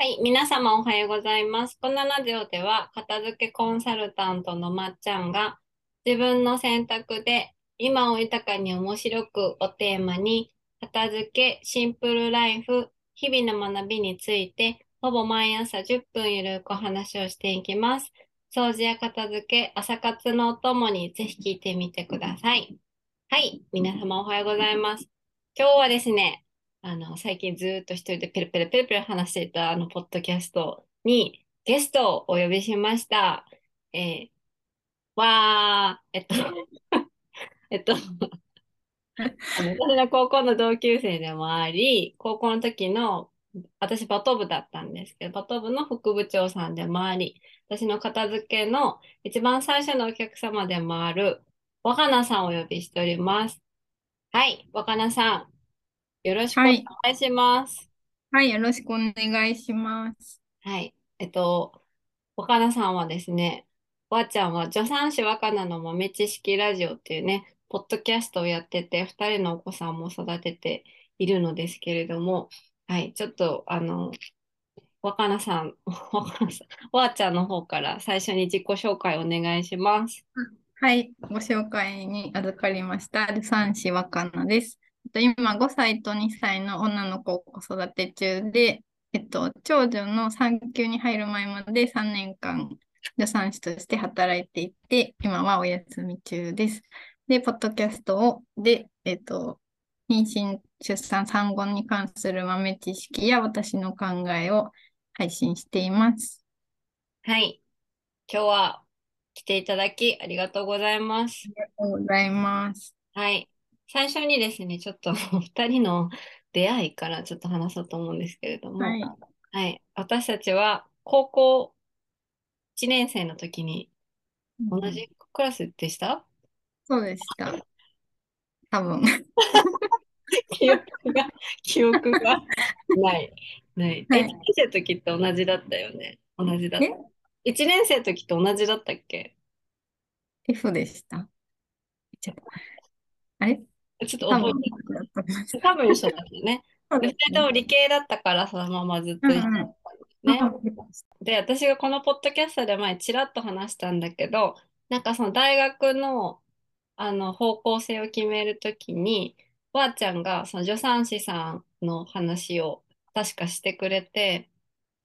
はい、皆様おはようございます。このラジオでは、片付けコンサルタントのまっちゃんが、自分の選択で今を豊かに面白くをテーマに、片付け、シンプルライフ、日々の学びについて、ほぼ毎朝10分ゆるくお話をしていきます。掃除や片付け、朝活のお供にぜひ聞いてみてください。はい、皆様おはようございます。今日はですね、あの、最近ずっと一人でペルペルペルペル話していたあの、ポッドキャストにゲストをお呼びしました。えー、わー、えっと えっと私の高校の同級生でもあり、高校の時の、私バト部だったんですけど、バト部の副部長さんでもあり、私の片付けの一番最初のお客様でもある、若菜さんをお呼びしております。はい、若菜さん、よろしくお願いします。はい、よろしくお願いします。はい。えっと、若菜さんはですね、わーちゃんは助産師若菜の豆知識ラジオっていうね、ポッドキャストをやってて、二人のお子さんも育てているのですけれども、はい、ちょっと、あの、若菜さん、若菜さん、わーちゃんの方から最初に自己紹介お願いします。はい、ご紹介に預かりました。助産師若菜です。今5歳と2歳の女の子を子育て中で、えっと、長女の産休に入る前まで3年間助産師として働いていて、今はお休み中です。で、ポッドキャストをで、えっと、妊娠、出産、産後に関する豆知識や私の考えを配信しています。はい。今日は来ていただきありがとうございます。ありがとうございます。はい。最初にですね、ちょっと 2人の出会いからちょっと話そうと思うんですけれども、はい、はい、私たちは高校1年生の時に同じクラスでした、うん、そうでした。多分。記憶が、記憶がない。ない。はい、1年生の時って同じだったよね？同じだった。1年生の時って同じだったっけ ?F でした。あれ？ちょっと覚えて。多分一緒だよね。で、二人とも理系だったからそのままずっと一緒だったね。で、私がこのポッドキャストで前ちらっと話したんだけど、なんかその大学のあの方向性を決めるときに、ばあちゃんがその助産師さんの話を確かしてくれて、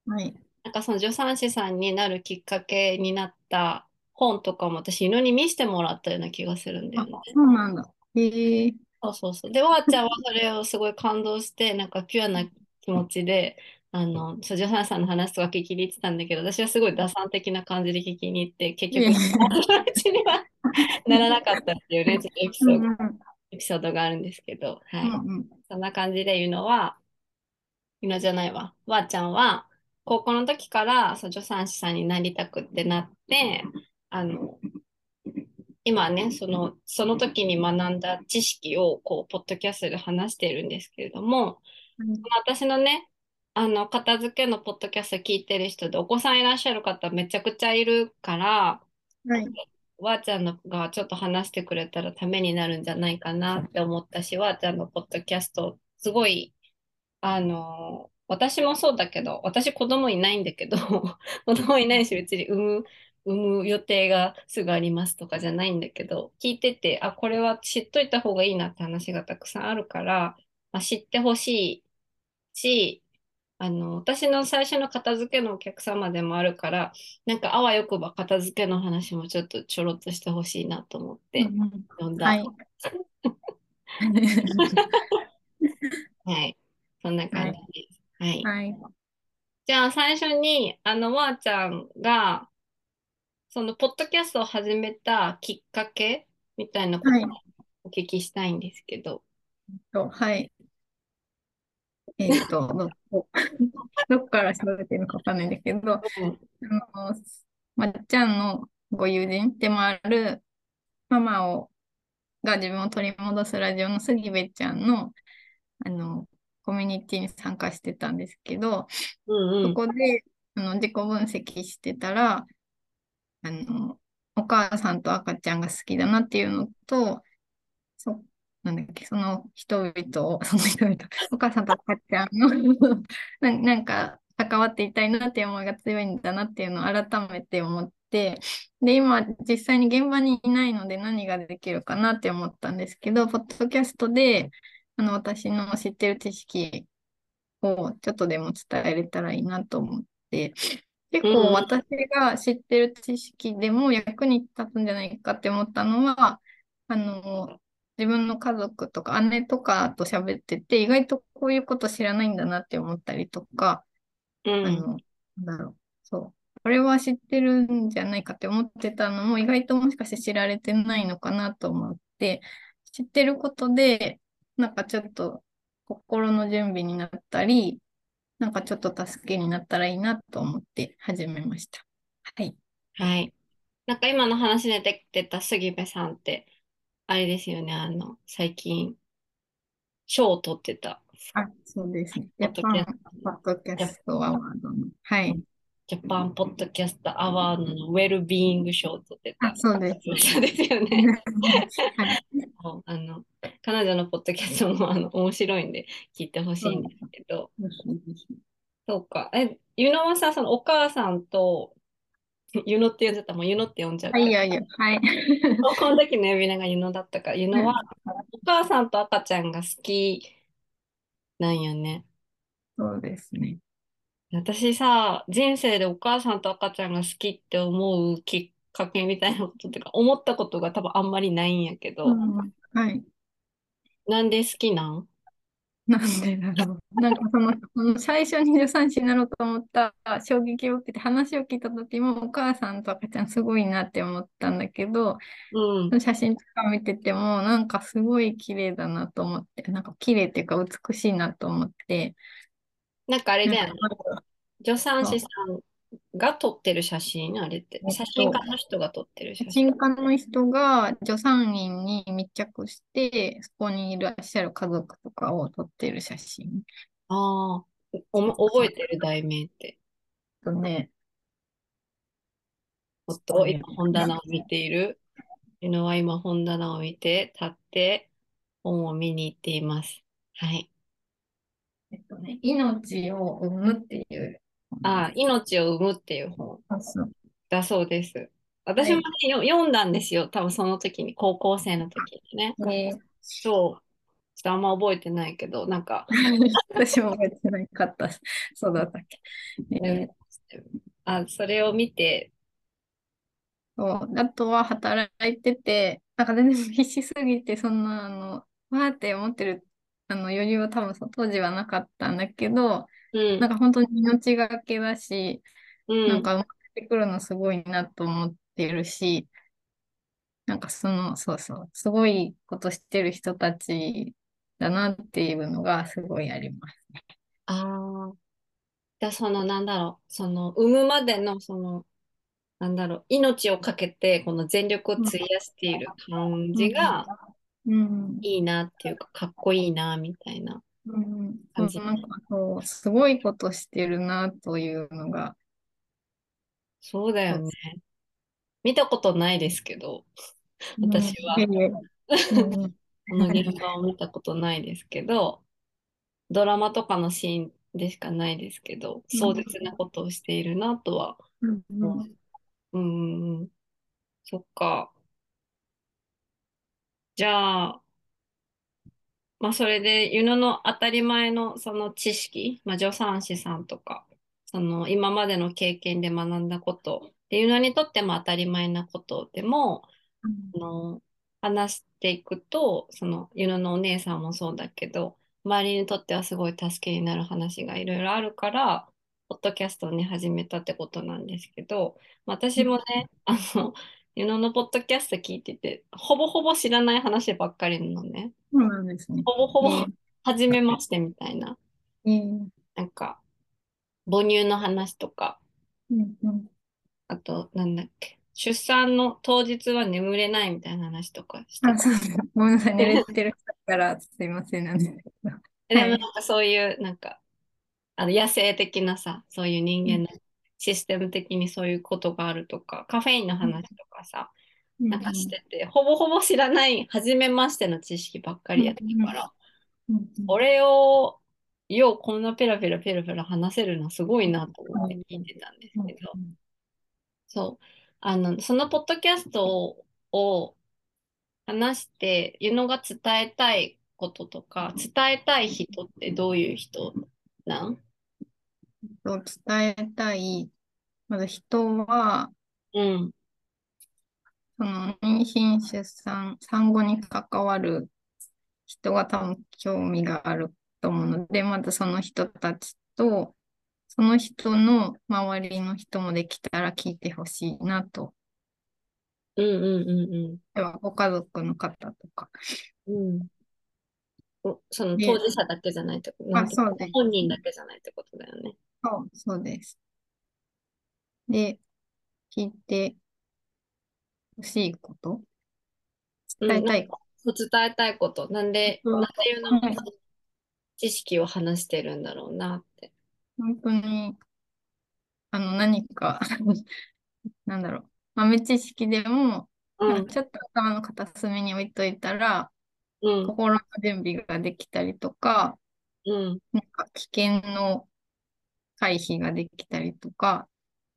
はい、なんかその助産師さんになるきっかけになった本とかも私、犬に見せてもらったような気がするんだよね。そうなんだ。へえ。そうそうそう。で、おばあちゃんはそれをすごい感動して、なんかピュアな気持ちで、あの、ジョハンさんの話とか聞きに行ってたんだけど、私はすごい打算的な感じで聞きに行って、結局、友達にはならなかったっていうね、ちょっとエピソード、エピソードがあるんですけど、はい。うんうん、そんな感じで言うのは、言うのじゃないわ。ばあちゃんは、高校の時からそう助産師さんになりたくってなって、あの、今ね、その、その時に学んだ知識を、こう、ポッドキャストで話しているんですけれども、うん、私のね、あの、片付けのポッドキャスト聞いてる人で、お子さんいらっしゃる方めちゃくちゃいるから、はい、わーちゃんのがちょっと話してくれたらためになるんじゃないかなって思ったし、わーちゃんのポッドキャスト、すごい、あの私もそうだけど、私子供いないんだけど、子供いないし、別に産む産む予定がすぐありますとかじゃないんだけど、聞いてて、あ、これは知っといた方がいいなって話がたくさんあるから、まあ、知ってほしいし、あの、私の最初の片付けのお客様でもあるから、なんかあわよくば片付けの話もちょっとちょろっとしてほしいなと思って読んだ。はい。はい。そんな感じです。はい。はい、じゃあ最初に、あの、わーちゃんが、そのポッドキャストを始めたきっかけみたいなことをお聞きしたいんですけど。はい。はい、えっ、ー、と、ど どっから調べてるのかわかんないんだけど、うん、あのまっちゃんのご友人でもあるママをが自分を取り戻すラジオの杉部ちゃんのあのコミュニティに参加してたんですけど、うんうん、そこであの自己分析してたら、あの、お母さんと赤ちゃんが好きだなっていうのと、そなんだっけ、その人々を、その人々、お母さんと赤ちゃんの な、なんか、関わっていたいなっていう思いが強いんだなっていうのを改めて思って、で、今実際に現場にいないので何ができるかなって思ったんですけど、ポッドキャストであの私の知ってる知識をちょっとでも伝えれたらいいなと思って、結構私が知ってる知識でも役に立つんじゃないかって思ったのは、あの、自分の家族とか姉とかと喋ってて、意外とこういうこと知らないんだなって思ったりとか、うん、あの、なんだろう、そう。これは知ってるんじゃないかって思ってたのも、意外ともしかして知られてないのかなと思って、知ってることで、なんかちょっと心の準備になったり、なんかちょっと助けになったらいいなと思って始めました。はい。はい。なんか今の話で出てた杉部さんって、あれですよね、あの、最近、賞を取ってた。あ、そうですね。ジャパンポッドキャストアワードの。はい。ジャパンポッドキャストアワードのウェルビーイング賞を取ってた。あ、そうです。そうですよね。はい、あの彼女のポッドキャストもあの面白いんで 聞いてほしいんですけど。そうか。え、ゆのはさ、そのお母さんと ユノって呼んじゃった。もうユノって呼んじゃった。はい、はい、はい。この時の呼び名がユノだったから、ユノはお母さんと赤ちゃんが好きなんやね。そうですね。私さ、人生でお母さんと赤ちゃんが好きって思うきっかけみたいなことっていうか、思ったことが多分あんまりないんやけど、うん、はい。なんで好きなん？なんでだろう。なんかその、その最初に助産師になろうと思った衝撃を受けて話を聞いた時もお母さんと赤ちゃんすごいなって思ったんだけど、うん、写真とか見ててもなんかすごい綺麗だなと思って、なんか綺麗っていうか美しいなと思って。なんかあれだよね。助産師さんが撮ってる写真あれって。写真家の人が撮ってる写真。写真家の人が助産院に密着して、そこにいらっしゃる家族とかを撮ってる写真。ああ、覚えてる題名って。とね。おっと、今本棚を見ている。いうのは今本棚を見て、立って本を見に行っています。はい。えっとね、命を生むっていうあ、命を生むっていう本だそうです。私も、ね、はい、読んだんですよ。多分その時に、高校生の時にね。えー、そう。ちょっとあんま覚えてないけど、なんか。私も覚えてなかった。そうだったっけ。えー、あ、それを見て。そうあとは働いてて、なんか全然必死すぎて、そんな、あの、わーって思ってるあの余裕は多分当時はなかったんだけど、うん、なんか本当に命がけだし、うん、なんか生まれてくるのすごいなと思ってるし、なんかその、そうそう、すごいことしてる人たちだなっていうのがすごいあります。ね。ああ。じゃその、なんだろう、その、産むまでの、その、なんだろう、命をかけて、この全力を費やしている感じが、うん、いいなっていうか、かっこいいな、みたいな感じ。うん、なんかそう、すごいことしてるな、というのが。そうだよね。見たことないですけど、私は。この現場を見たことないですけど、ドラマとかのシーンでしかないですけど、壮絶なことをしているなとは。うん、うん、うん、そっか。じゃあ、まあ、それで、ユノの当たり前のその知識、まあ、助産師さんとか、その今までの経験で学んだこと、でユノにとっても当たり前なことでも、うん、あの話していくと、そのユノのお姉さんもそうだけど、周りにとってはすごい助けになる話がいろいろあるから、ポッドキャストをね、始めたってことなんですけど、私もね、あの、ユノのポッドキャスト聞いてて、ほぼほぼ知らない話ばっかりなのね。そうなんですね。ほぼほぼ、初めましてみたいな。えー、なんか、母乳の話とか、うんうん、あと、なんだっけ、出産の当日は眠れないみたいな話とかしてあ、そう。ごめんなさい、寝れてる人からすいませんなんですけど。でもなんかそういう、なんか、あの野生的なさ、そういう人間のシステム的にそういうことがあるとか、カフェインの話とかさ、うん、なんかしてて、ほぼほぼ知らない、初めましての知識ばっかりやってるから、うん、これをようこんなペラペラペラペラ話せるのすごいなと思って聞いてたんですけど、そう。あの、そのポッドキャストを話して、ユノが伝えたいこととか、伝えたい人ってどういう人なん？伝えたい、まず人は、うん。その妊娠、出産、産後に関わる人が多分興味があると思うので、まずその人たちと、その人の周りの人もできたら聞いてほしいなと。うんうんうんうん。では、ご家族の方とか。うん。その当事者だけじゃないってこと、あそうです本人だけじゃないってことだよね。そう、そうです。で、聞いてほしいこと？伝えたいこと、うん、伝えたいこと。なんで、うん、なんていうの、はい、知識を話してるんだろうなって。本当に、あの、何か なんだろう、豆知識でも、うん、ちょっと頭の片隅に置いといたら、うん、心の準備ができたりとか、うん、なんか危険の回避ができたりとか、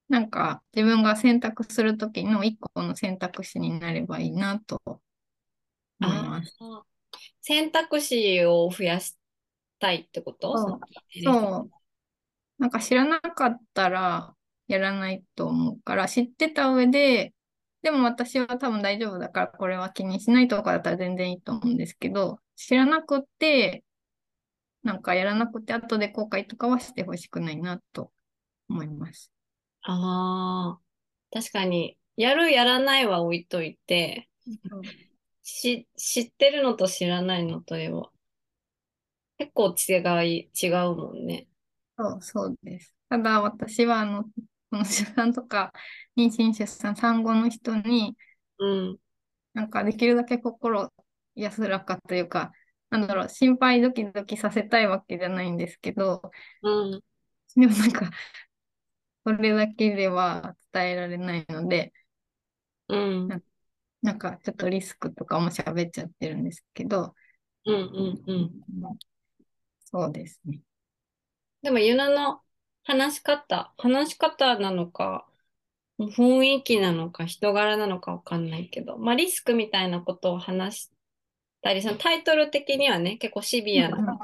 なんか自分が選択するときの一個の選択肢になればいいなと思います。選択肢を増やしたいってこと？そうそう。なんか知らなかったらやらないと思うから、知ってた上で、でも私は多分大丈夫だからこれは気にしないとかだったら全然いいと思うんですけど、知らなくて、なんかやらなくて後で後悔とかはしてほしくないなと思います。ああ、確かに、やるやらないは置いといて、し知ってるのと知らないのとでは結構違い、違うもんね。そう、そうです。ただ私はあの、この出産とか妊娠出産産後の人に、うん、なんかできるだけ心安らかというか、なんだろう、心配ドキドキさせたいわけじゃないんですけど、うん、でもなんか、それだけでは伝えられないので、うん、ななんかちょっとリスクとかも喋っちゃってるんですけど、うんうんうん。そうですね。でも、ユナの話し方、話し方なのか、雰囲気なのか、人柄なのかわかんないけど、まあ、リスクみたいなことを話したり、そのタイトル的にはね、結構シビアな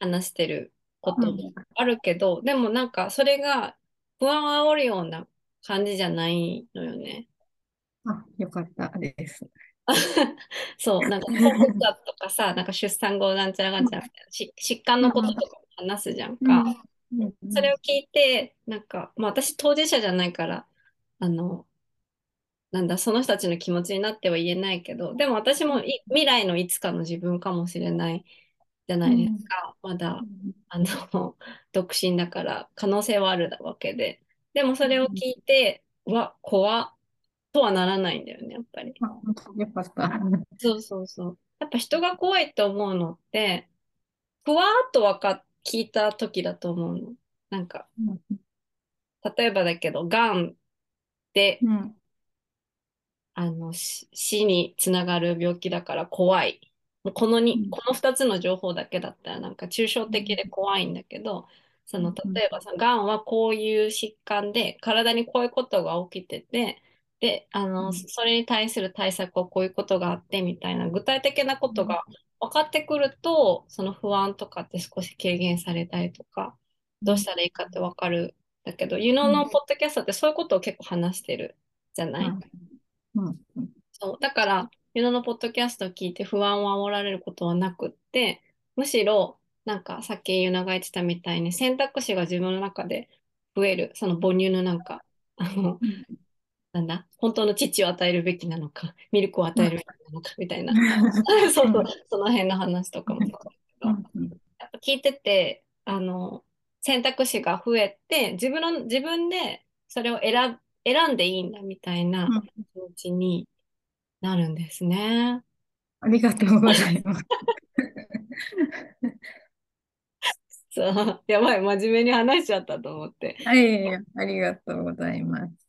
話してることもあるけど、でもなんかそれが不安を煽るような感じじゃないのよね。あ、よかったです。そう、なんか、コブとかさ、なんか出産後なんちゃらがんちゃらみたいな、疾患のこととか話すじゃんか。それを聞いて、なんか、まあ私当事者じゃないから、あの、なんだ、その人たちの気持ちになっては言えないけど、でも私も未来のいつかの自分かもしれないじゃないですか。まだ、あの、独身だから可能性はあるわけで。でもそれを聞いて、わ、怖とはならないんだよね、やっぱり。よかった。そうそうそう。やっぱ人が怖いって思うのって、ふわーっとわか聞いた時だと思うの。なんか、例えばだけど、がんで、うん、あの死につながる病気だから怖い。このに、この2つの情報だけだったらなんか抽象的で怖いんだけど、その例えばさ、がんはこういう疾患で体にこういうことが起きてて、で、あの、それに対する対策をこういうことがあってみたいな具体的なことが分かってくると、その不安とかって少し軽減されたりとか、どうしたらいいかって分かる。だけど、ユノのポッドキャストってそういうことを結構話してるじゃない、うん、そう。だから、ユノのポッドキャストを聞いて不安を煽られることはなくって、むしろ、なんかさっきユノが言ってたみたいに選択肢が自分の中で増える、その母乳のなんか、あの、なんだ、本当の父を与えるべきなのか、ミルクを与えるべきなのか、みたいな、そうそう、その辺の話とかもそう。だけど、やっぱ聞いてて、あの、選択肢が増えて、自分の、自分でそれを選選んでいいんだみたいな気持ちになるんですね。ありがとうございます。そう、やばい、真面目に話しちゃったと思って。はい、ありがとうございます。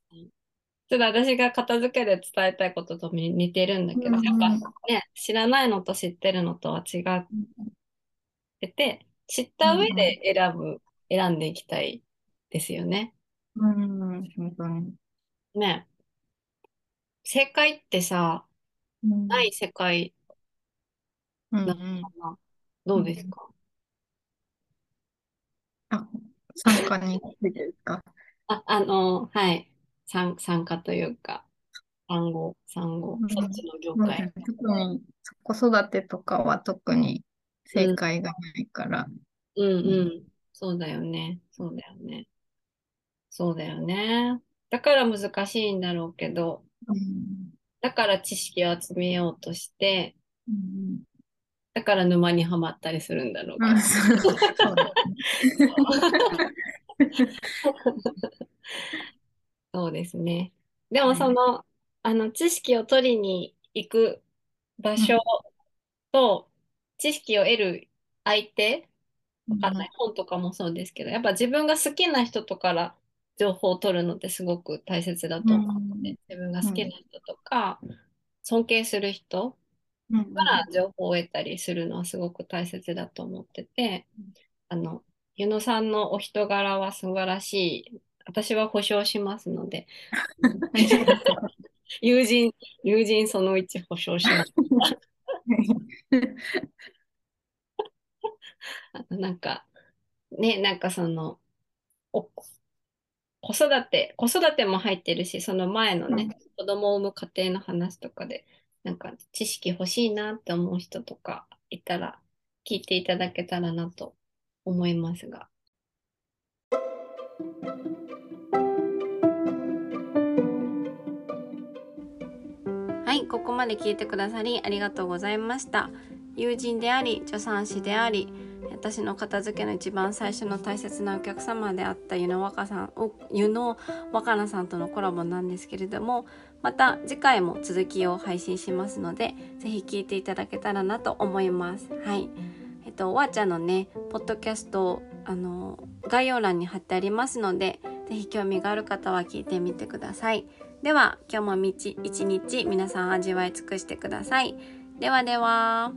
ちょっと私が片付けで伝えたいことと似てるんだけど、やっぱね、知らないのと知ってるのとは違ってて、知った上で選ぶ、選んでいきたいですよね。うん、本当に。ね。正解ってさ、うんない世界うんなのかな？どうですか？あ、参加についてですか？あ、あの、はい。参、参加というか、産後、産後、うんそっちの業そう界。ですね特に子育てとかは特に正解がないから。うんうん。そうだよね。そうだよね。そうだよね。だから難しいんだろうけど、うんだから知識を集めようとして、うんだから沼にはまったりするんだろうけどうん、そうですね。でもその、あの、知識を取りに行く場所と、知識を得る相手、わかんない。本とかもそうですけど、やっぱ自分が好きな人とから情報を取るのってすごく大切だと思うので、自分が好きな人とか、尊敬する人うん。から情報を得たりするのはすごく大切だと思ってて、あの、湯野さんのお人柄は素晴らしい。私は保証しますので、友人、友人その1保証します。あとなんか、ね、なんかその、お、子育て、子育ても入ってるし、その前のね、子供を産む過程の話とかで、なんか知識欲しいなって思う人とかいたら、聞いていただけたらなと思いますが。はい、ここまで聞いてくださりありがとうございました。友人であり、助産師であり、私の片付けの一番最初の大切なお客様であった湯野若さん、湯野若菜さんとのコラボなんですけれども、また次回も続きを配信しますので、ぜひ聞いていただけたらなと思います。はい。えっと、わーちゃんのね、ポッドキャスト、あの、概要欄に貼ってありますので、ぜひ興味がある方は聞いてみてください。では、今日も一日皆さん味わい尽くしてください。ではでは。